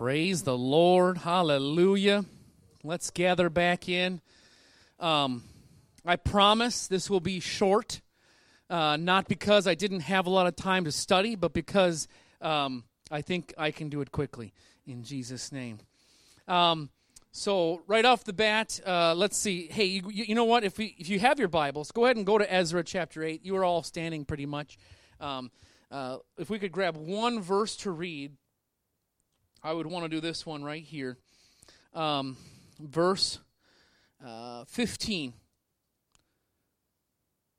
Praise the Lord. Hallelujah. Let's gather back in. Um, I promise this will be short, uh, not because I didn't have a lot of time to study, but because um, I think I can do it quickly in Jesus' name. Um, so right off the bat, uh, let's see. Hey, you, you, know what? If we, if you have your Bibles, go ahead and go to Ezra chapter eight. You are all standing pretty much. Um, uh, if we could grab one verse to read, I would want to do this one right here. Um, verse uh, 15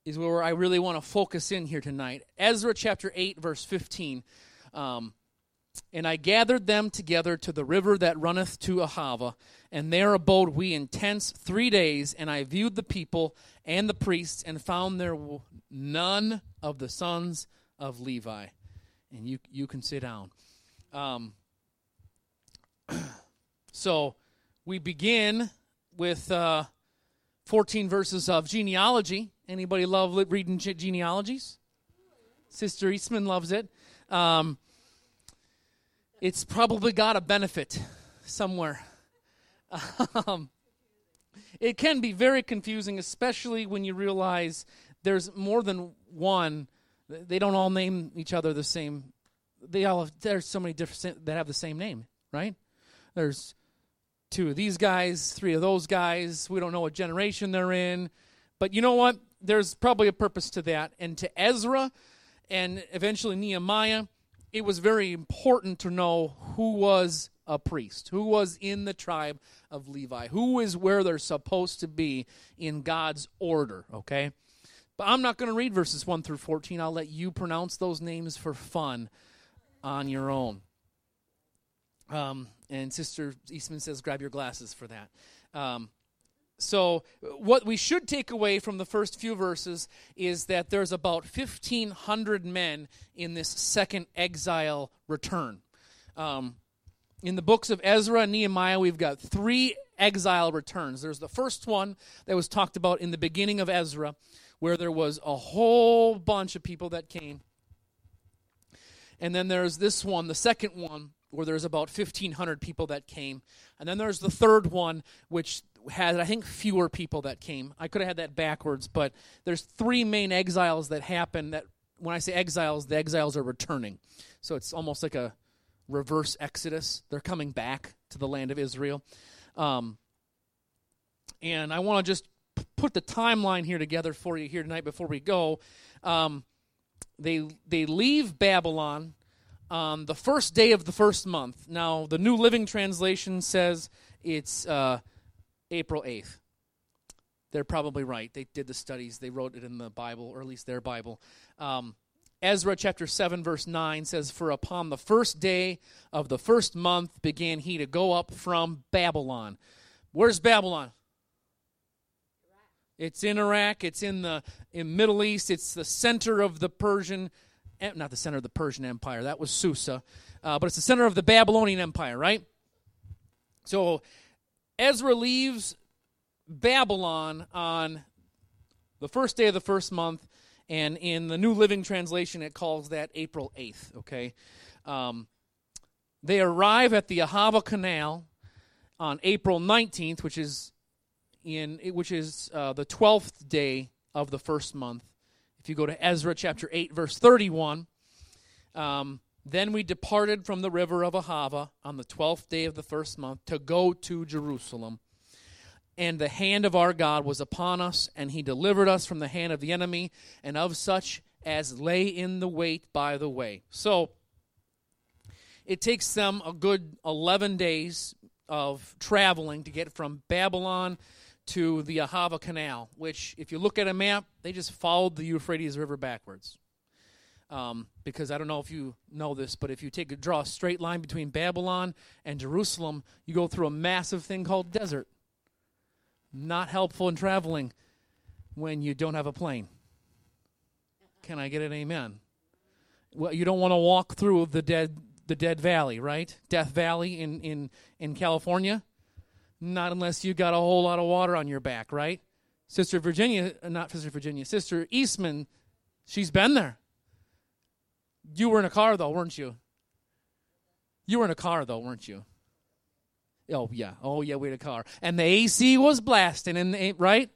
is where I really want to focus in here tonight. Ezra chapter 8, verse 15. Um, and I gathered them together to the river that runneth to Ahava, and there abode we in tents three days, and I viewed the people and the priests, and found there none of the sons of Levi. And you you can sit down. Um, so we begin with uh, 14 verses of genealogy. Anybody love reading genealogies? Sister Eastman loves it. Um, it's probably got a benefit somewhere. Um, it can be very confusing, especially when you realize there's more than one. They don't all name each other the same. They all have, there's so many different that have the same name, right? There's two of these guys, three of those guys. We don't know what generation they're in. But you know what? There's probably a purpose to that. And to Ezra and eventually Nehemiah, it was very important to know who was a priest, who was in the tribe of Levi, who is where they're supposed to be in God's order, okay? But I'm not going to read verses 1 through 14. I'll let you pronounce those names for fun on your own. Um, and Sister Eastman says, grab your glasses for that. Um, so, what we should take away from the first few verses is that there's about 1,500 men in this second exile return. Um, in the books of Ezra and Nehemiah, we've got three exile returns. There's the first one that was talked about in the beginning of Ezra, where there was a whole bunch of people that came. And then there's this one, the second one, where there's about 1,500 people that came. And then there's the third one, which had, I think, fewer people that came. I could have had that backwards, but there's three main exiles that happen that, when I say exiles, the exiles are returning. So it's almost like a reverse exodus. They're coming back to the land of Israel. Um, and I want to just p- put the timeline here together for you here tonight before we go. Um, they they leave Babylon on the first day of the first month. Now, the New Living Translation says it's uh, April 8th. They're probably right. They did the studies, they wrote it in the Bible, or at least their Bible. Um, Ezra chapter 7, verse 9 says, For upon the first day of the first month began he to go up from Babylon. Where's Babylon? It's in Iraq. It's in the in Middle East. It's the center of the Persian not the center of the Persian Empire, that was Susa, uh, but it's the center of the Babylonian Empire, right? So Ezra leaves Babylon on the first day of the first month, and in the New Living Translation, it calls that April 8th, okay? Um, they arrive at the Ahava Canal on April 19th, which is in which is uh, the 12th day of the first month if you go to Ezra chapter 8, verse 31, um, then we departed from the river of Ahava on the twelfth day of the first month to go to Jerusalem. And the hand of our God was upon us, and he delivered us from the hand of the enemy and of such as lay in the wait by the way. So it takes them a good 11 days of traveling to get from Babylon to the Ahava Canal, which, if you look at a map, they just followed the Euphrates River backwards. Um, because I don't know if you know this, but if you take a draw a straight line between Babylon and Jerusalem, you go through a massive thing called desert. Not helpful in traveling when you don't have a plane. Can I get an amen? Well, you don't want to walk through the dead the dead valley, right? Death Valley in in in California. Not unless you got a whole lot of water on your back, right? Sister Virginia, uh, not Sister Virginia, Sister Eastman, she's been there. You were in a car, though, weren't you? You were in a car, though, weren't you? Oh yeah, oh yeah, we had a car, and the AC was blasting, and the, right.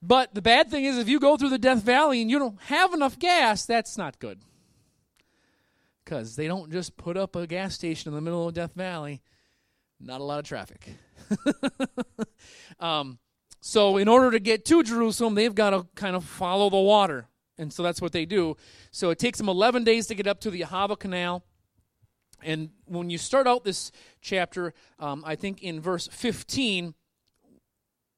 But the bad thing is, if you go through the Death Valley and you don't have enough gas, that's not good. Because they don't just put up a gas station in the middle of Death Valley. Not a lot of traffic. um, so, in order to get to Jerusalem, they've got to kind of follow the water. And so that's what they do. So, it takes them 11 days to get up to the Ahava Canal. And when you start out this chapter, um, I think in verse 15,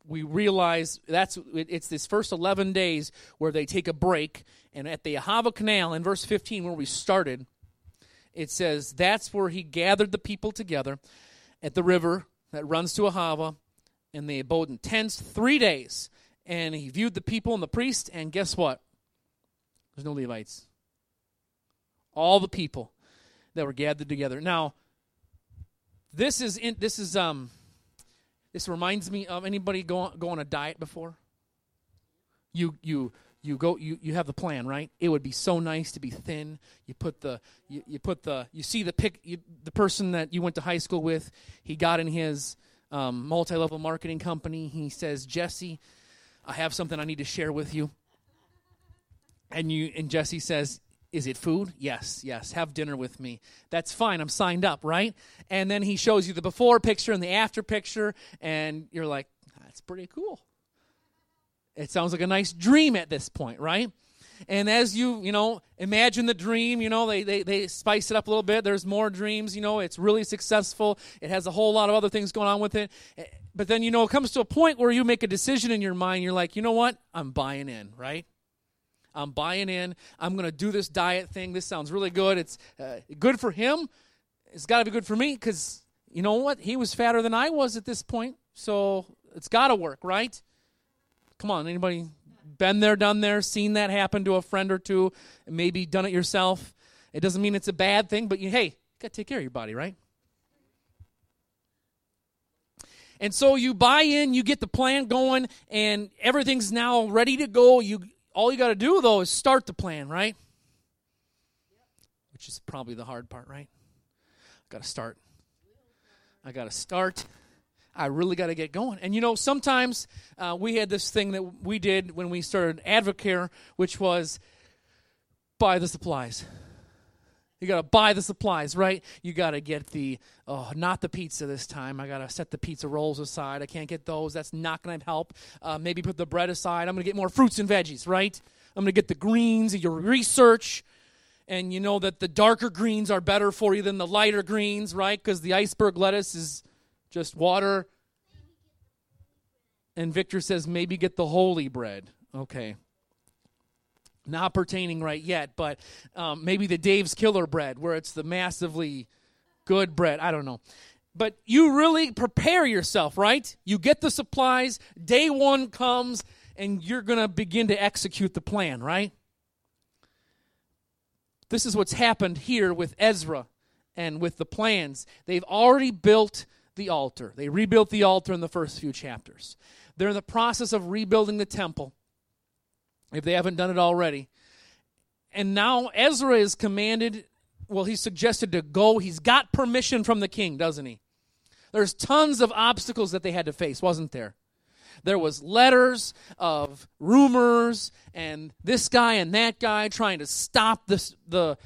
we realize that's it's this first 11 days where they take a break. And at the Ahava Canal, in verse 15, where we started, it says, That's where he gathered the people together at the river that runs to Ahava and they abode in tents three days. And he viewed the people and the priest, and guess what? There's no Levites. All the people that were gathered together. Now, this is in, this is um this reminds me of anybody go go on a diet before. You you you go you, you have the plan right it would be so nice to be thin you put the you, you put the you see the pick you, the person that you went to high school with he got in his um, multi-level marketing company. He says, Jesse, I have something I need to share with you. And you and Jesse says, is it food? Yes, yes. Have dinner with me. That's fine. I'm signed up, right? And then he shows you the before picture and the after picture, and you're like, that's pretty cool. It sounds like a nice dream at this point, right? And as you, you know, imagine the dream, you know, they, they, they spice it up a little bit. There's more dreams, you know, it's really successful. It has a whole lot of other things going on with it. But then, you know, it comes to a point where you make a decision in your mind. You're like, you know what? I'm buying in, right? I'm buying in. I'm going to do this diet thing. This sounds really good. It's uh, good for him. It's got to be good for me because, you know what? He was fatter than I was at this point. So it's got to work, right? Come on, anybody been there, done there, seen that happen to a friend or two, maybe done it yourself. It doesn't mean it's a bad thing, but you, hey, you got to take care of your body, right? And so you buy in, you get the plan going, and everything's now ready to go. You all you got to do though is start the plan, right? Which is probably the hard part, right? I Got to start. I got to start. I really got to get going. And you know, sometimes uh, we had this thing that we did when we started Advocare, which was buy the supplies. You got to buy the supplies, right? You got to get the, oh, not the pizza this time. I got to set the pizza rolls aside. I can't get those. That's not going to help. Uh, maybe put the bread aside. I'm going to get more fruits and veggies, right? I'm going to get the greens, your research. And you know that the darker greens are better for you than the lighter greens, right? Because the iceberg lettuce is just water. And Victor says, maybe get the holy bread. Okay. Not pertaining right yet, but um, maybe the Dave's Killer bread, where it's the massively good bread. I don't know. But you really prepare yourself, right? You get the supplies, day one comes, and you're going to begin to execute the plan, right? This is what's happened here with Ezra and with the plans. They've already built the altar. They rebuilt the altar in the first few chapters. They're in the process of rebuilding the temple, if they haven't done it already. And now Ezra is commanded, well, he's suggested to go. He's got permission from the king, doesn't he? There's tons of obstacles that they had to face, wasn't there? There was letters of rumors and this guy and that guy trying to stop this, the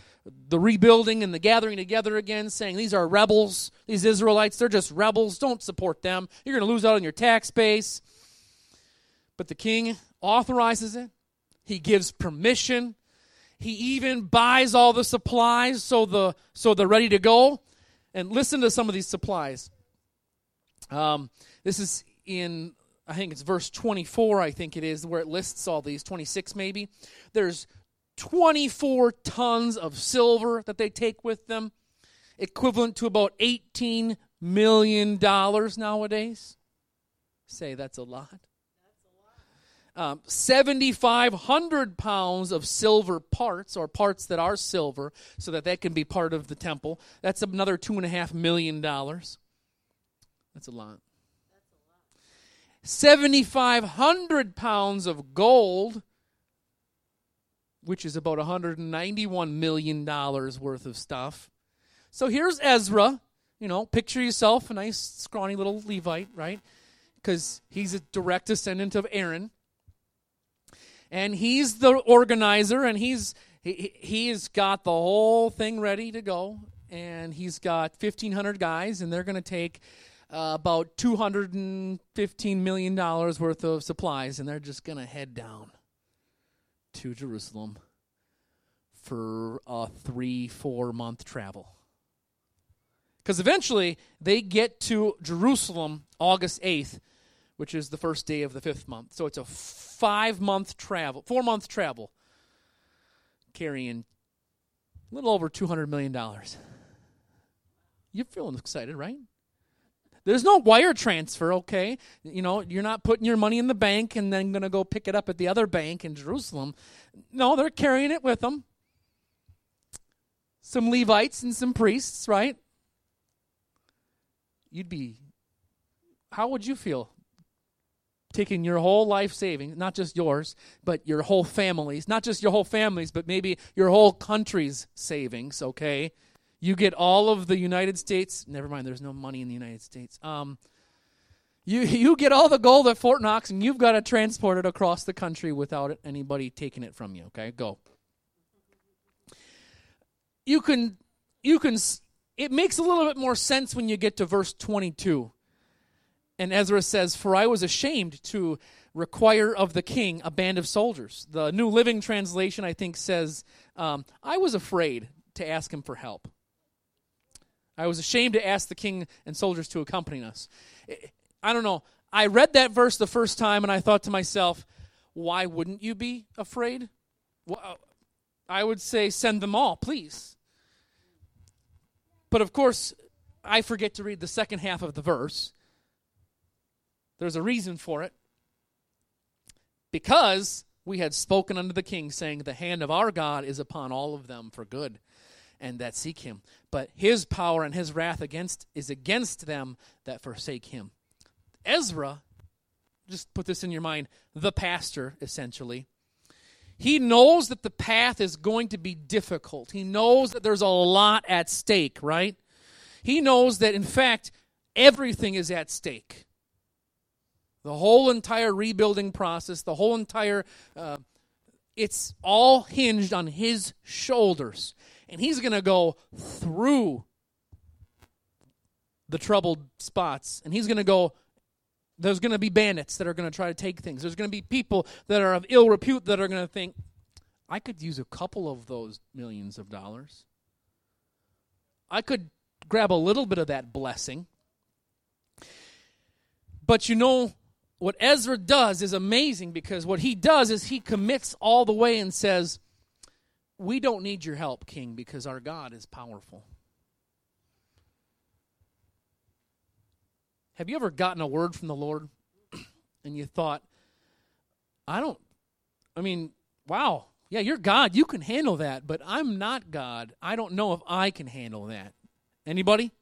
the rebuilding and the gathering together again, saying these are rebels, these Israelites, they're just rebels. Don't support them. You're going to lose out on your tax base. But the king authorizes it, he gives permission. He even buys all the supplies so the so they're ready to go. And listen to some of these supplies. Um, this is in I think it's verse 24, I think it is, where it lists all these, 26 maybe. There's 24 tons of silver that they take with them, equivalent to about $18 million nowadays. Say that's a lot. Um, 7,500 pounds of silver parts, or parts that are silver, so that that can be part of the temple. That's another $2.5 million. That's a lot. 7,500 pounds of gold which is about $191 million worth of stuff. So here's Ezra You know, picture yourself a nice, scrawny little Levite, right? Because he's a direct descendant of Aaron. And he's the organizer, and he's he, he's got the whole thing ready to go. And he's got 1,500 guys, and they're going to take uh, about $215 million worth of supplies, and they're just going to head down to Jerusalem for a three, four month travel. Because eventually they get to Jerusalem August 8th, which is the first day of the fifth month. So it's a five month travel, four month travel, carrying a little over $200 million. You're feeling excited, right? There's no wire transfer, okay? You know, you're not putting your money in the bank and then going to go pick it up at the other bank in Jerusalem. No, they're carrying it with them. Some Levites and some priests, right? You'd be, how would you feel taking your whole life savings, not just yours, but your whole family's, not just your whole family's, but maybe your whole country's savings, okay? You get all of the United States. Never mind, there's no money in the United States. Um, you you get all the gold at Fort Knox, and you've got to transport it across the country without anybody taking it from you. Okay, go. You can you can. It makes a little bit more sense when you get to verse 22. And Ezra says, "For I was ashamed to require of the king a band of soldiers." The New Living Translation, I think, says, um, "I was afraid to ask him for help." I was ashamed to ask the king and soldiers to accompany us. I don't know. I read that verse the first time and I thought to myself, why wouldn't you be afraid? Well, I would say send them all, please. But of course, I forget to read the second half of the verse. There's a reason for it. Because we had spoken unto the king, saying, The hand of our God is upon all of them for good and that seek him. But his power and his wrath against is against them that forsake him. Ezra, just put this in your mind, the pastor, essentially. He knows that the path is going to be difficult. He knows that there's a lot at stake, right? He knows that, in fact, everything is at stake. The whole entire rebuilding process, the whole entire, uh, it's all hinged on his shoulders and he's going to go through the troubled spots. And he's going to go there's going to be bandits that are going to try to take things. There's going to be people that are of ill repute that are going to think i could use a couple of those millions of dollars. I could grab a little bit of that blessing. But you know what ezra does is amazing because what he does is he commits all the way and says we don't need your help, King, because our God is powerful. Have you ever gotten a word from the Lord and you thought, I don't, I mean, wow, yeah, you're God. You can handle that, but I'm not God. I don't know if I can handle that. Anybody?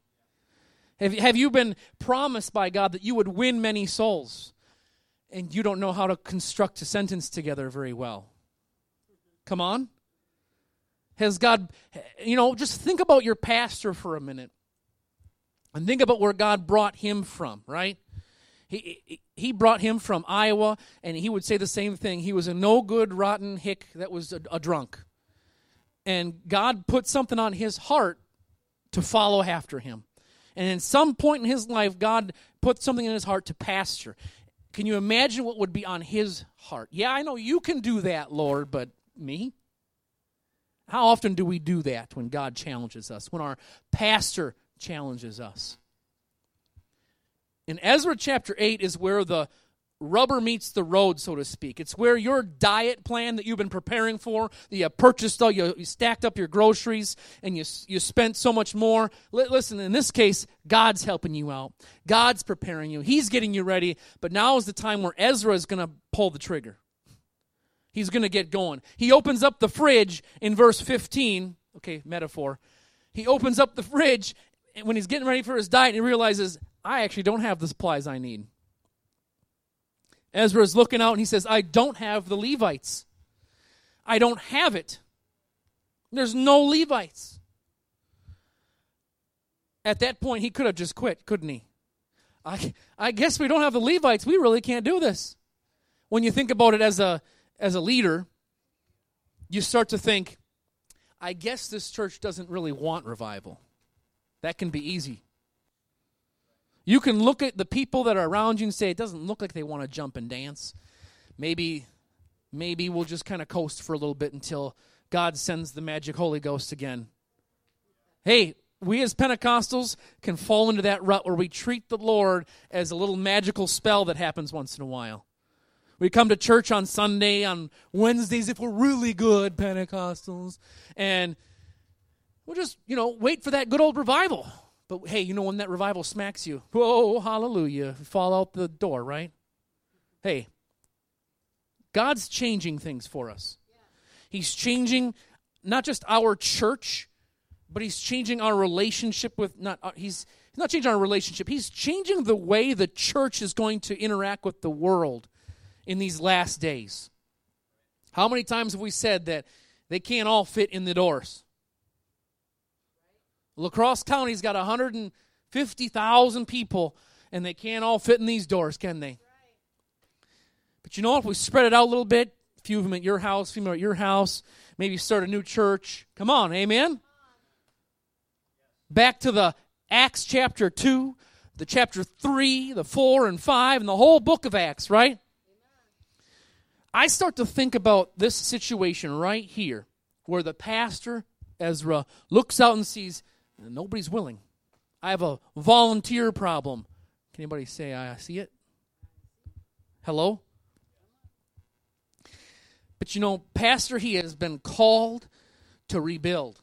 Have, have you been promised by God that you would win many souls and you don't know how to construct a sentence together very well? Come on. Has God, you know, just think about your pastor for a minute and think about where God brought him from, right? He, he brought him from Iowa, and he would say the same thing. He was a no good, rotten hick that was a, a drunk. And God put something on his heart to follow after him. And in some point in his life, God put something in his heart to pastor. Can you imagine what would be on his heart? Yeah, I know you can do that, Lord, but me? How often do we do that when God challenges us, when our pastor challenges us? In Ezra chapter 8 is where the rubber meets the road, so to speak. It's where your diet plan that you've been preparing for, that you purchased, all, you, you stacked up your groceries, and you, you spent so much more. L- listen, in this case, God's helping you out. God's preparing you. He's getting you ready. But now is the time where Ezra is going to pull the trigger he's going to get going. He opens up the fridge in verse 15. Okay, metaphor. He opens up the fridge when he's getting ready for his diet and he realizes, I actually don't have the supplies I need. Ezra is looking out and he says, I don't have the Levites. I don't have it. There's no Levites. at that point, he could have just quit, couldn't he? I, I guess we don't have the Levites. We really can't do this. When you think about it as a, as a leader, you start to think, I guess this church doesn't really want revival. That can be easy. You can look at the people that are around you and say, it doesn't look like they want to jump and dance. Maybe, maybe we'll just kind of coast for a little bit until God sends the magic Holy Ghost again. Hey, we as Pentecostals can fall into that rut where we treat the Lord as a little magical spell that happens once in a while. We come to church on Sunday, on Wednesdays, if we're really good Pentecostals, and we'll just, you know, wait for that good old revival. But hey, you know, when that revival smacks you, whoa, hallelujah, fall out the door, right? Hey, God's changing things for us. He's changing not just our church, but he's changing our relationship with not uh, he's he's not changing our relationship. He's changing the way the church is going to interact with the world in these last days. How many times have we said that they can't all fit in the doors? La Crosse County's got 150,000 people, and they can't all fit in these doors, can they? But you know what? If we spread it out a little bit, a few of them at your house, a few more at your house, maybe start a new church. Come on, amen? Back to the Acts chapter 2, the chapter 3, the 4 and 5, and the whole book of Acts, right? I start to think about this situation right here where the pastor, Ezra, looks out and sees nobody's willing. I have a volunteer problem. Can anybody say I see it? Hello? But you know, Pastor, he has been called to rebuild.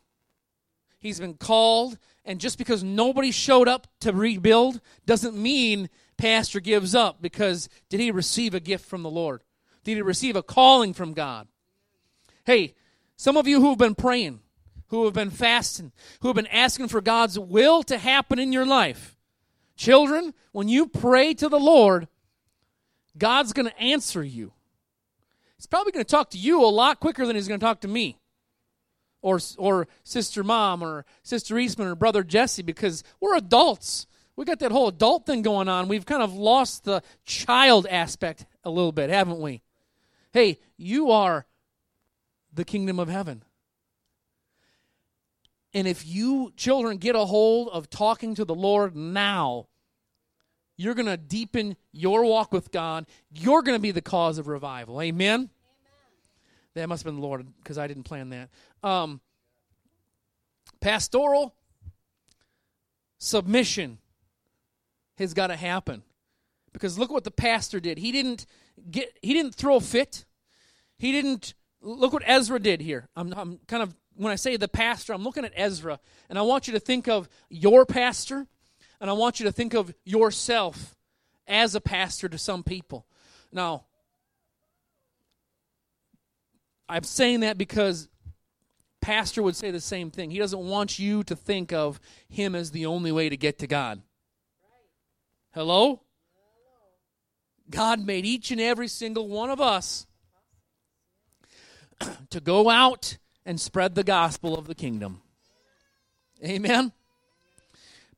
He's been called, and just because nobody showed up to rebuild doesn't mean Pastor gives up because did he receive a gift from the Lord? Did he receive a calling from God? Hey, some of you who have been praying, who have been fasting, who have been asking for God's will to happen in your life. Children, when you pray to the Lord, God's going to answer you. He's probably going to talk to you a lot quicker than he's going to talk to me. Or, or sister mom or sister Eastman or brother Jesse because we're adults. We got that whole adult thing going on. We've kind of lost the child aspect a little bit, haven't we? Hey, you are the kingdom of heaven. And if you children get a hold of talking to the Lord now, you're going to deepen your walk with God. You're going to be the cause of revival. Amen? Amen. That must have been the Lord because I didn't plan that. Um, pastoral submission has got to happen. Because look what the pastor did. He didn't get he didn't throw a fit. He didn't look what Ezra did here. I'm, I'm kind of when I say the pastor, I'm looking at Ezra, and I want you to think of your pastor, and I want you to think of yourself as a pastor to some people. Now, I'm saying that because pastor would say the same thing. He doesn't want you to think of him as the only way to get to God. Hello? God made each and every single one of us to go out and spread the gospel of the kingdom. Amen.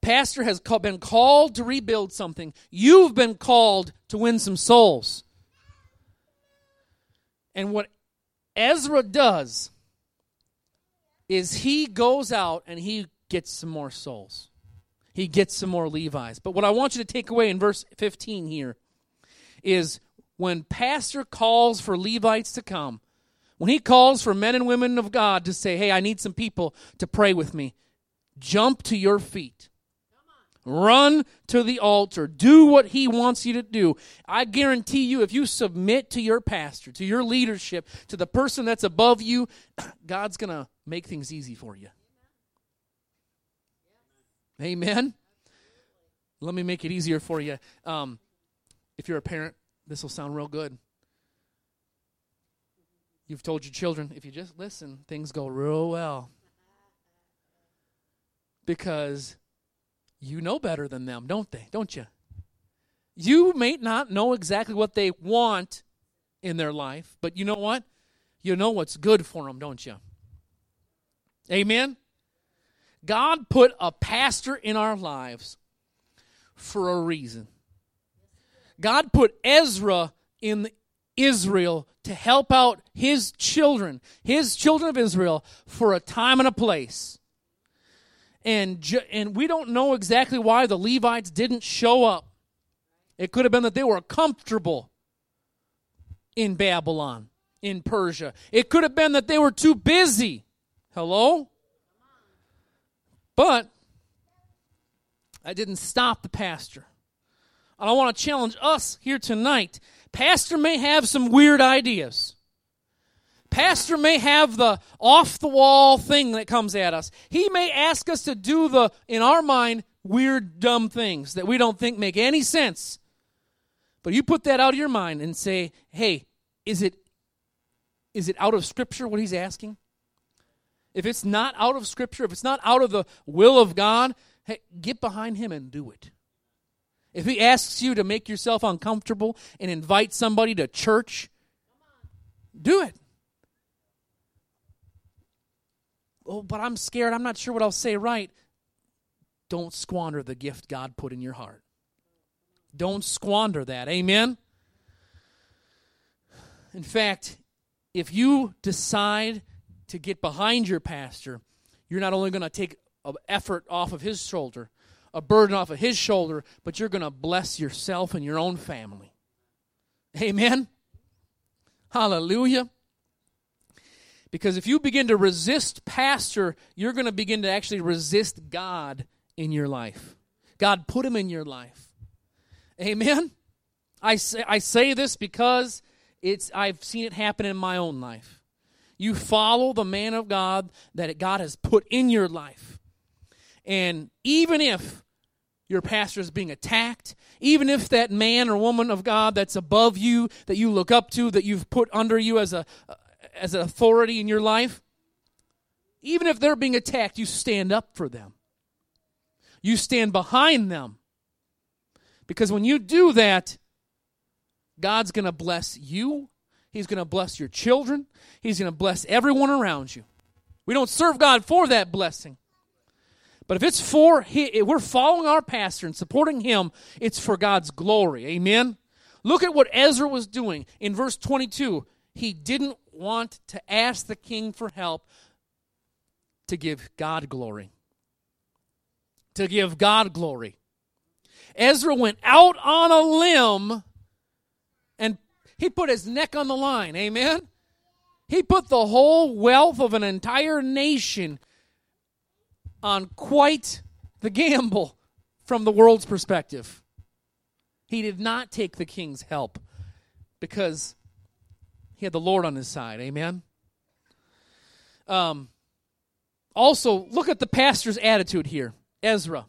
Pastor has been called to rebuild something. You've been called to win some souls. And what Ezra does is he goes out and he gets some more souls. He gets some more Levi's. But what I want you to take away in verse 15 here is when pastor calls for Levites to come, when he calls for men and women of God to say, hey, I need some people to pray with me, jump to your feet. Run to the altar. Do what he wants you to do. I guarantee you, if you submit to your pastor, to your leadership, to the person that's above you, God's going to make things easy for you. Amen. Let me make it easier for you. Um, if you're a parent, this will sound real good. You've told your children, if you just listen, things go real well. Because you know better than them, don't they? Don't you? You may not know exactly what they want in their life, but you know what? You know what's good for them, don't you? Amen? God put a pastor in our lives for a reason. God put Ezra in Israel to help out his children, his children of Israel, for a time and a place. And, and we don't know exactly why the Levites didn't show up. It could have been that they were comfortable in Babylon, in Persia. It could have been that they were too busy. Hello? But I didn't stop the pastor. And I want to challenge us here tonight. Pastor may have some weird ideas. Pastor may have the off the wall thing that comes at us. He may ask us to do the, in our mind, weird, dumb things that we don't think make any sense. But you put that out of your mind and say, hey, is it, is it out of Scripture what he's asking? If it's not out of Scripture, if it's not out of the will of God, hey, get behind Him and do it. If He asks you to make yourself uncomfortable and invite somebody to church, do it. Oh, but I'm scared. I'm not sure what I'll say right. Don't squander the gift God put in your heart. Don't squander that. Amen? In fact, if you decide to get behind your pastor, you're not only going to take effort off of his shoulder, a burden off of his shoulder, but you're going to bless yourself and your own family. Amen? Hallelujah. Because if you begin to resist pastor, you're going to begin to actually resist God in your life. God put him in your life. Amen? I say, I say this because it's, I've seen it happen in my own life. You follow the man of God that God has put in your life. And even if your pastor is being attacked, even if that man or woman of God that's above you, that you look up to, that you've put under you as a as an authority in your life, even if they're being attacked, you stand up for them. You stand behind them. Because when you do that, God's going to bless you He's going to bless your children. He's going to bless everyone around you. We don't serve God for that blessing. But if it's for, if we're following our pastor and supporting him, it's for God's glory. Amen? Look at what Ezra was doing in verse 22. He didn't want to ask the king for help to give God glory. To give God glory. Ezra went out on a limb and he put his neck on the line. Amen? He put the whole wealth of an entire nation on quite the gamble from the world's perspective. He did not take the king's help because he had the Lord on his side. Amen? Um, also, look at the pastor's attitude here. Ezra.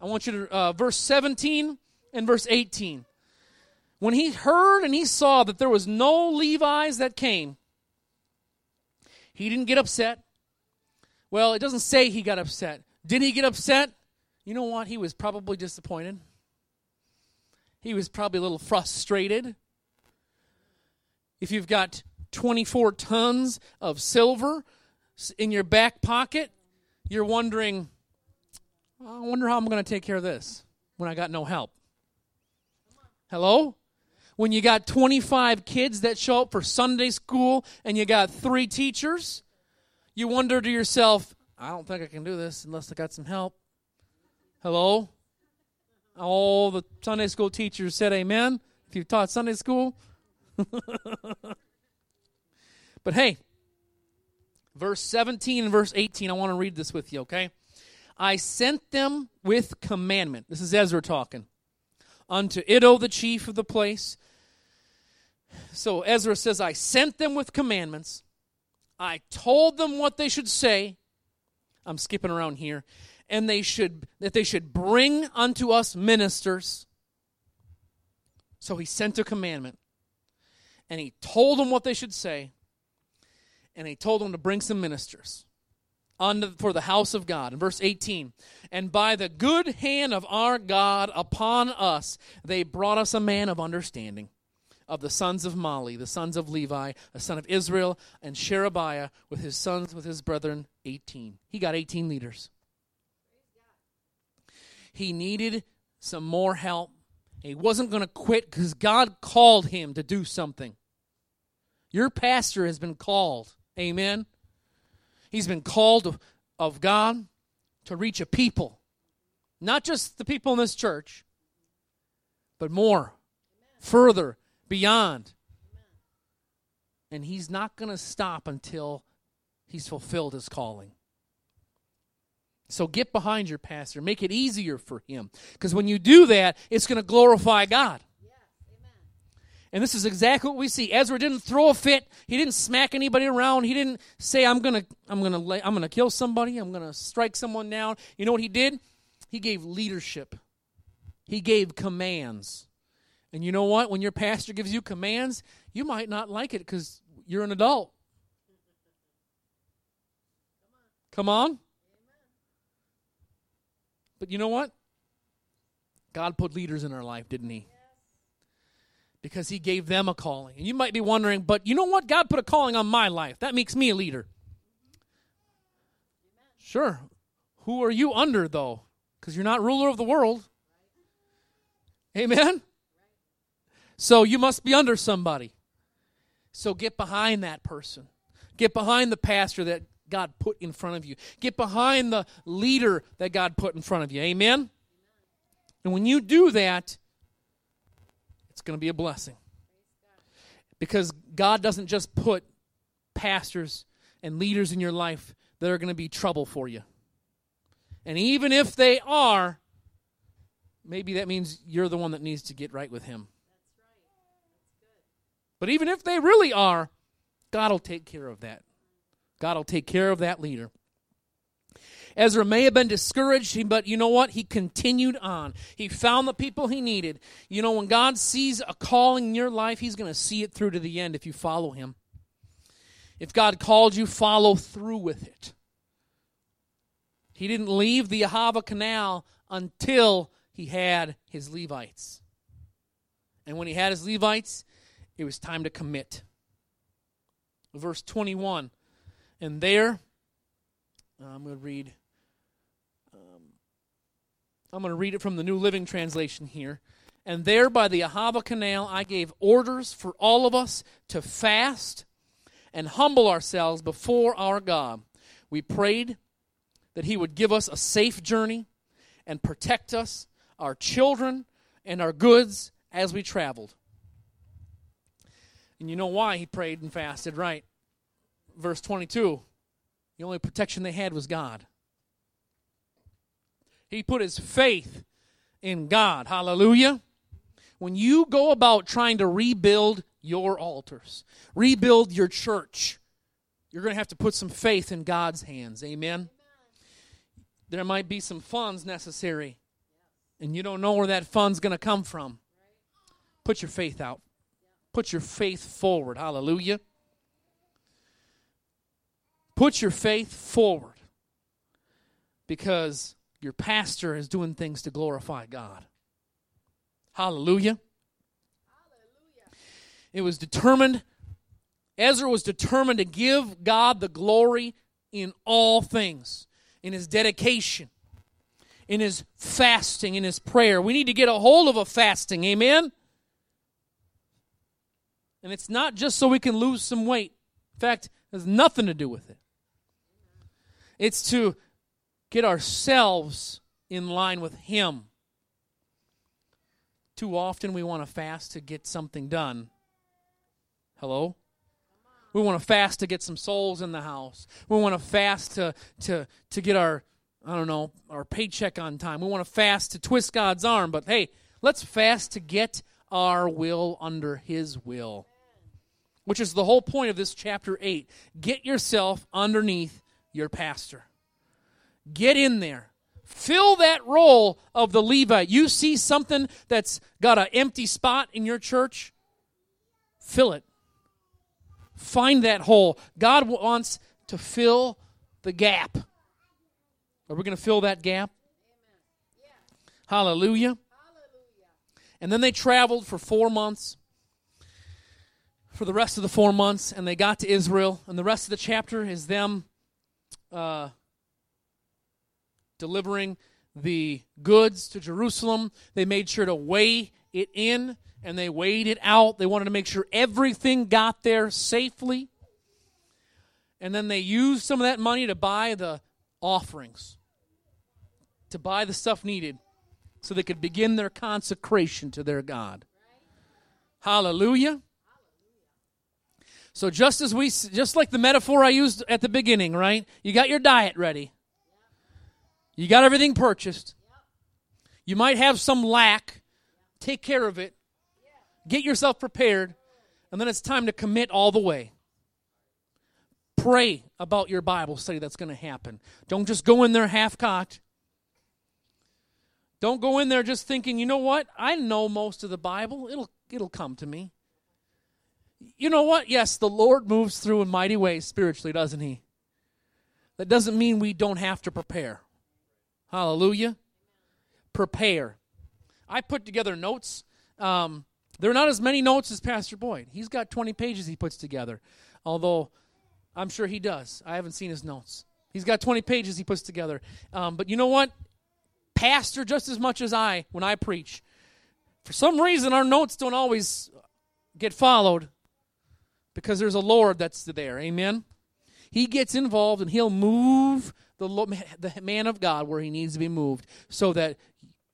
I want you to, uh, verse 17 and verse 18 when he heard and he saw that there was no Levites that came, he didn't get upset. Well, it doesn't say he got upset. Did he get upset? You know what? He was probably disappointed. He was probably a little frustrated. If you've got 24 tons of silver in your back pocket, you're wondering, oh, I wonder how I'm going to take care of this when I got no help. Hello? when you got 25 kids that show up for Sunday school and you got three teachers, you wonder to yourself, I don't think I can do this unless I got some help. Hello? All the Sunday school teachers said amen if you've taught Sunday school. but hey, verse 17 and verse 18, I want to read this with you, okay? I sent them with commandment. This is Ezra talking unto Iddo, the chief of the place. So Ezra says, I sent them with commandments. I told them what they should say. I'm skipping around here. And they should that they should bring unto us ministers. So he sent a commandment. And he told them what they should say. And he told them to bring some ministers unto, for the house of God. In verse 18, and by the good hand of our God upon us, they brought us a man of understanding, of the sons of Mahli, the sons of Levi, a son of Israel, and Sherebiah with his sons, with his brethren, 18. He got 18 leaders. He needed some more help. He wasn't going to quit because God called him to do something. Your pastor has been called. Amen. He's been called of, of God to reach a people. Not just the people in this church, but more, further, beyond. And he's not going to stop until he's fulfilled his calling. So get behind your pastor. Make it easier for him. Because when you do that, it's going to glorify God. And this is exactly what we see. Ezra didn't throw a fit. He didn't smack anybody around. He didn't say, "I'm gonna, I'm gonna, lay, I'm gonna kill somebody. I'm gonna strike someone down." You know what he did? He gave leadership. He gave commands. And you know what? When your pastor gives you commands, you might not like it because you're an adult. Come on. But you know what? God put leaders in our life, didn't He? Because He gave them a calling. And you might be wondering, but you know what? God put a calling on my life. That makes me a leader. Sure. Who are you under, though? Because you're not ruler of the world. Amen? So you must be under somebody. So get behind that person. Get behind the pastor that God put in front of you. Get behind the leader that God put in front of you. Amen? And when you do that, it's going to be a blessing. Because God doesn't just put pastors and leaders in your life that are going to be trouble for you. And even if they are, maybe that means you're the one that needs to get right with Him. But even if they really are, God will take care of that. God will take care of that leader. Ezra may have been discouraged, but you know what? He continued on. He found the people he needed. You know, when God sees a calling in your life, He's going to see it through to the end if you follow Him. If God called you, follow through with it. He didn't leave the Ahava Canal until he had his Levites. And when he had his Levites, it was time to commit. Verse 21 and there, I'm going to read. Um, I'm going to read it from the New Living Translation here. And there by the Ahava Canal, I gave orders for all of us to fast and humble ourselves before our God. We prayed that He would give us a safe journey and protect us, our children, and our goods as we traveled. And you know why he prayed and fasted, right? verse 22, the only protection they had was God. He put his faith in God. Hallelujah. When you go about trying to rebuild your altars, rebuild your church, you're going to have to put some faith in God's hands. Amen. There might be some funds necessary, and you don't know where that fund's going to come from. Put your faith out. Put your faith forward. Hallelujah. Put your faith forward because your pastor is doing things to glorify God. Hallelujah. Hallelujah. It was determined, Ezra was determined to give God the glory in all things, in his dedication, in his fasting, in his prayer. We need to get a hold of a fasting, amen? And it's not just so we can lose some weight. In fact, has nothing to do with it. It's to get ourselves in line with Him. Too often we want to fast to get something done. Hello? We want to fast to get some souls in the house. We want to fast to, to, to get our, I don't know, our paycheck on time. We want to fast to twist God's arm. But hey, let's fast to get our will under His will, which is the whole point of this chapter 8. Get yourself underneath your pastor. Get in there. Fill that role of the Levite. You see something that's got an empty spot in your church? Fill it. Find that hole. God wants to fill the gap. Are we going to fill that gap? Hallelujah. And then they traveled for four months. For the rest of the four months, and they got to Israel, and the rest of the chapter is them uh, delivering the goods to Jerusalem. They made sure to weigh it in and they weighed it out. They wanted to make sure everything got there safely. And then they used some of that money to buy the offerings, to buy the stuff needed so they could begin their consecration to their God. Hallelujah. So just as we just like the metaphor I used at the beginning, right? You got your diet ready. You got everything purchased. You might have some lack. Take care of it. Get yourself prepared, and then it's time to commit all the way. Pray about your Bible study that's going to happen. Don't just go in there half cocked. Don't go in there just thinking, you know what? I know most of the Bible. It'll it'll come to me. You know what? Yes, the Lord moves through in mighty ways spiritually, doesn't he? That doesn't mean we don't have to prepare. Hallelujah. Prepare. I put together notes. Um, there are not as many notes as Pastor Boyd. He's got 20 pages he puts together, although I'm sure he does. I haven't seen his notes. He's got 20 pages he puts together. Um, but you know what? Pastor, just as much as I, when I preach, for some reason our notes don't always get followed because there's a Lord that's there. Amen? He gets involved and he'll move the, the man of God where he needs to be moved so that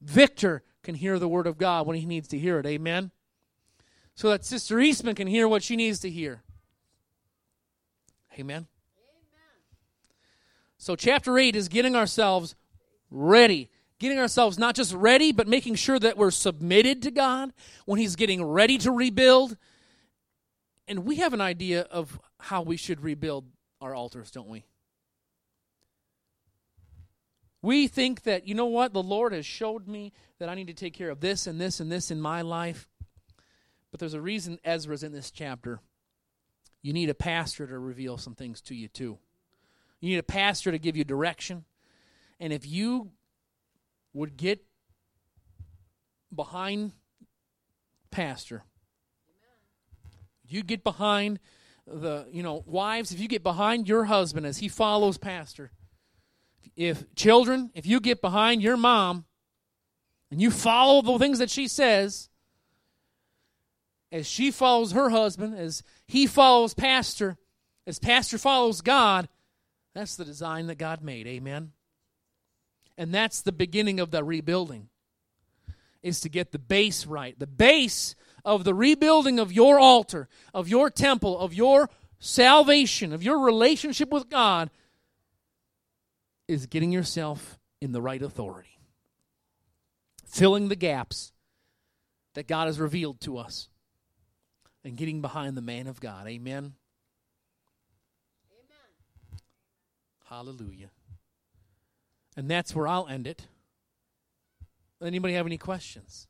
Victor can hear the word of God when he needs to hear it. Amen? so that Sister Eastman can hear what she needs to hear. Amen. Amen. So, chapter 8 is getting ourselves ready. Getting ourselves not just ready, but making sure that we're submitted to God when He's getting ready to rebuild. And we have an idea of how we should rebuild our altars, don't we? We think that, you know what, the Lord has showed me that I need to take care of this and this and this in my life. But there's a reason Ezra's in this chapter. You need a pastor to reveal some things to you, too. You need a pastor to give you direction. And if you would get behind pastor, you get behind the, you know, wives, if you get behind your husband as he follows pastor, if children, if you get behind your mom and you follow the things that she says, as she follows her husband, as he follows pastor, as pastor follows God, that's the design that God made. Amen. And that's the beginning of the rebuilding. Is to get the base right. The base of the rebuilding of your altar, of your temple, of your salvation, of your relationship with God is getting yourself in the right authority. Filling the gaps that God has revealed to us and getting behind the man of God. Amen. Amen. Hallelujah. And that's where I'll end it. Anybody have any questions?